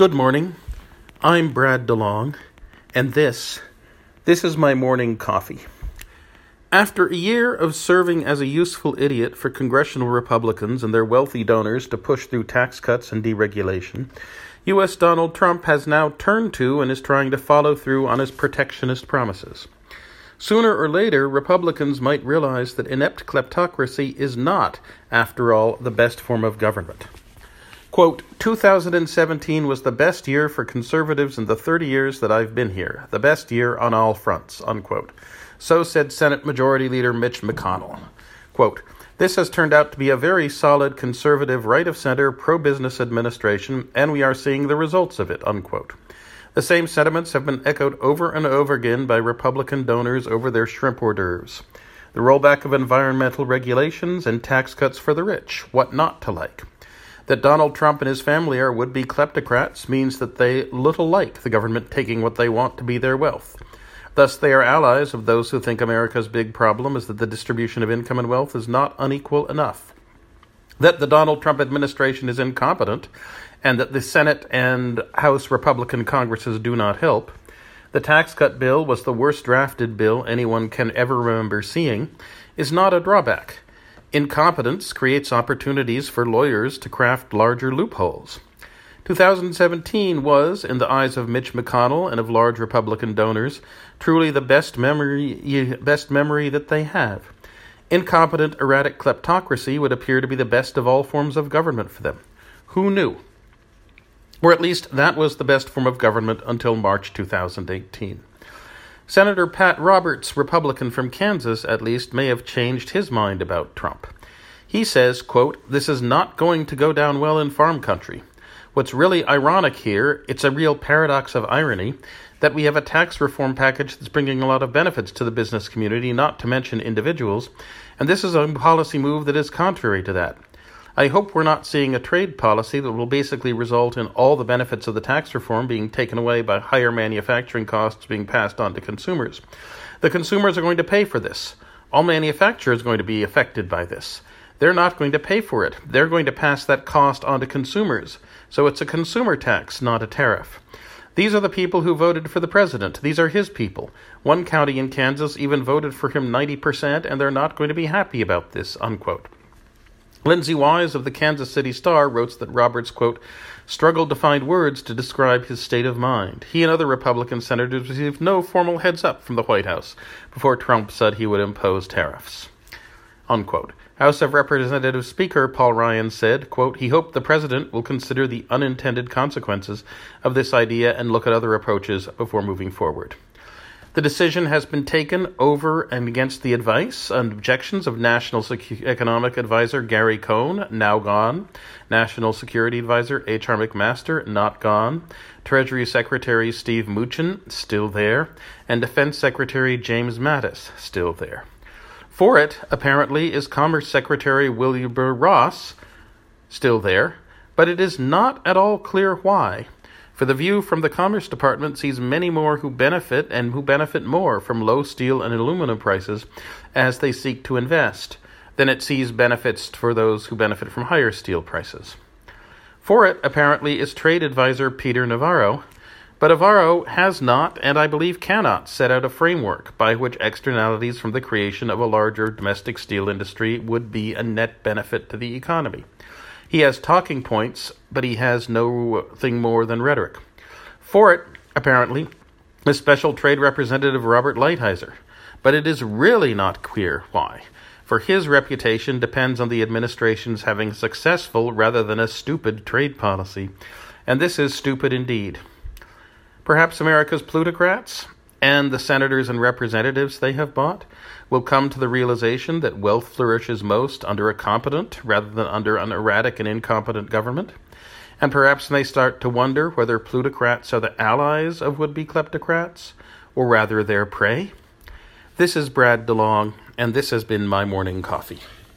Good morning. I'm Brad DeLong, and this this is my morning coffee. After a year of serving as a useful idiot for congressional Republicans and their wealthy donors to push through tax cuts and deregulation, US Donald Trump has now turned to and is trying to follow through on his protectionist promises. Sooner or later, Republicans might realize that inept kleptocracy is not, after all, the best form of government. Quote, 2017 was the best year for conservatives in the 30 years that I've been here, the best year on all fronts, unquote. So said Senate Majority Leader Mitch McConnell. Quote, this has turned out to be a very solid conservative, right of center, pro business administration, and we are seeing the results of it, unquote. The same sentiments have been echoed over and over again by Republican donors over their shrimp hors d'oeuvres. The rollback of environmental regulations and tax cuts for the rich, what not to like. That Donald Trump and his family are would be kleptocrats means that they little like the government taking what they want to be their wealth. Thus, they are allies of those who think America's big problem is that the distribution of income and wealth is not unequal enough. That the Donald Trump administration is incompetent, and that the Senate and House Republican Congresses do not help. The tax cut bill was the worst drafted bill anyone can ever remember seeing, is not a drawback. Incompetence creates opportunities for lawyers to craft larger loopholes. 2017 was, in the eyes of Mitch McConnell and of large Republican donors, truly the best memory, best memory that they have. Incompetent, erratic kleptocracy would appear to be the best of all forms of government for them. Who knew? Or at least that was the best form of government until March 2018. Senator Pat Roberts, Republican from Kansas at least, may have changed his mind about Trump. He says, quote, This is not going to go down well in farm country. What's really ironic here, it's a real paradox of irony, that we have a tax reform package that's bringing a lot of benefits to the business community, not to mention individuals, and this is a policy move that is contrary to that. I hope we're not seeing a trade policy that will basically result in all the benefits of the tax reform being taken away by higher manufacturing costs being passed on to consumers. The consumers are going to pay for this. All manufacturers are going to be affected by this. They're not going to pay for it. They're going to pass that cost on to consumers. So it's a consumer tax, not a tariff. These are the people who voted for the president. These are his people. One county in Kansas even voted for him 90%, and they're not going to be happy about this, unquote. Lindsay Wise of the Kansas City Star wrote that Roberts, quote, struggled to find words to describe his state of mind. He and other Republican senators received no formal heads up from the White House before Trump said he would impose tariffs. Unquote. House of Representatives Speaker Paul Ryan said, quote, he hoped the president will consider the unintended consequences of this idea and look at other approaches before moving forward. The decision has been taken over and against the advice and objections of National Secu- Economic Advisor Gary Cohn, now gone, National Security Advisor H.R. McMaster, not gone, Treasury Secretary Steve Mnuchin, still there, and Defense Secretary James Mattis, still there. For it, apparently, is Commerce Secretary Wilbur Ross, still there, but it is not at all clear why. For the view from the Commerce Department sees many more who benefit and who benefit more from low steel and aluminum prices as they seek to invest than it sees benefits for those who benefit from higher steel prices. For it, apparently, is trade advisor Peter Navarro, but Navarro has not, and I believe cannot, set out a framework by which externalities from the creation of a larger domestic steel industry would be a net benefit to the economy. He has talking points, but he has nothing more than rhetoric. For it, apparently, is Special Trade Representative Robert Lighthizer, but it is really not clear why, for his reputation depends on the administration's having successful rather than a stupid trade policy, and this is stupid indeed. Perhaps America's plutocrats and the senators and representatives they have bought will come to the realization that wealth flourishes most under a competent rather than under an erratic and incompetent government. And perhaps they start to wonder whether plutocrats are the allies of would be kleptocrats, or rather their prey. This is Brad DeLong, and this has been my morning coffee.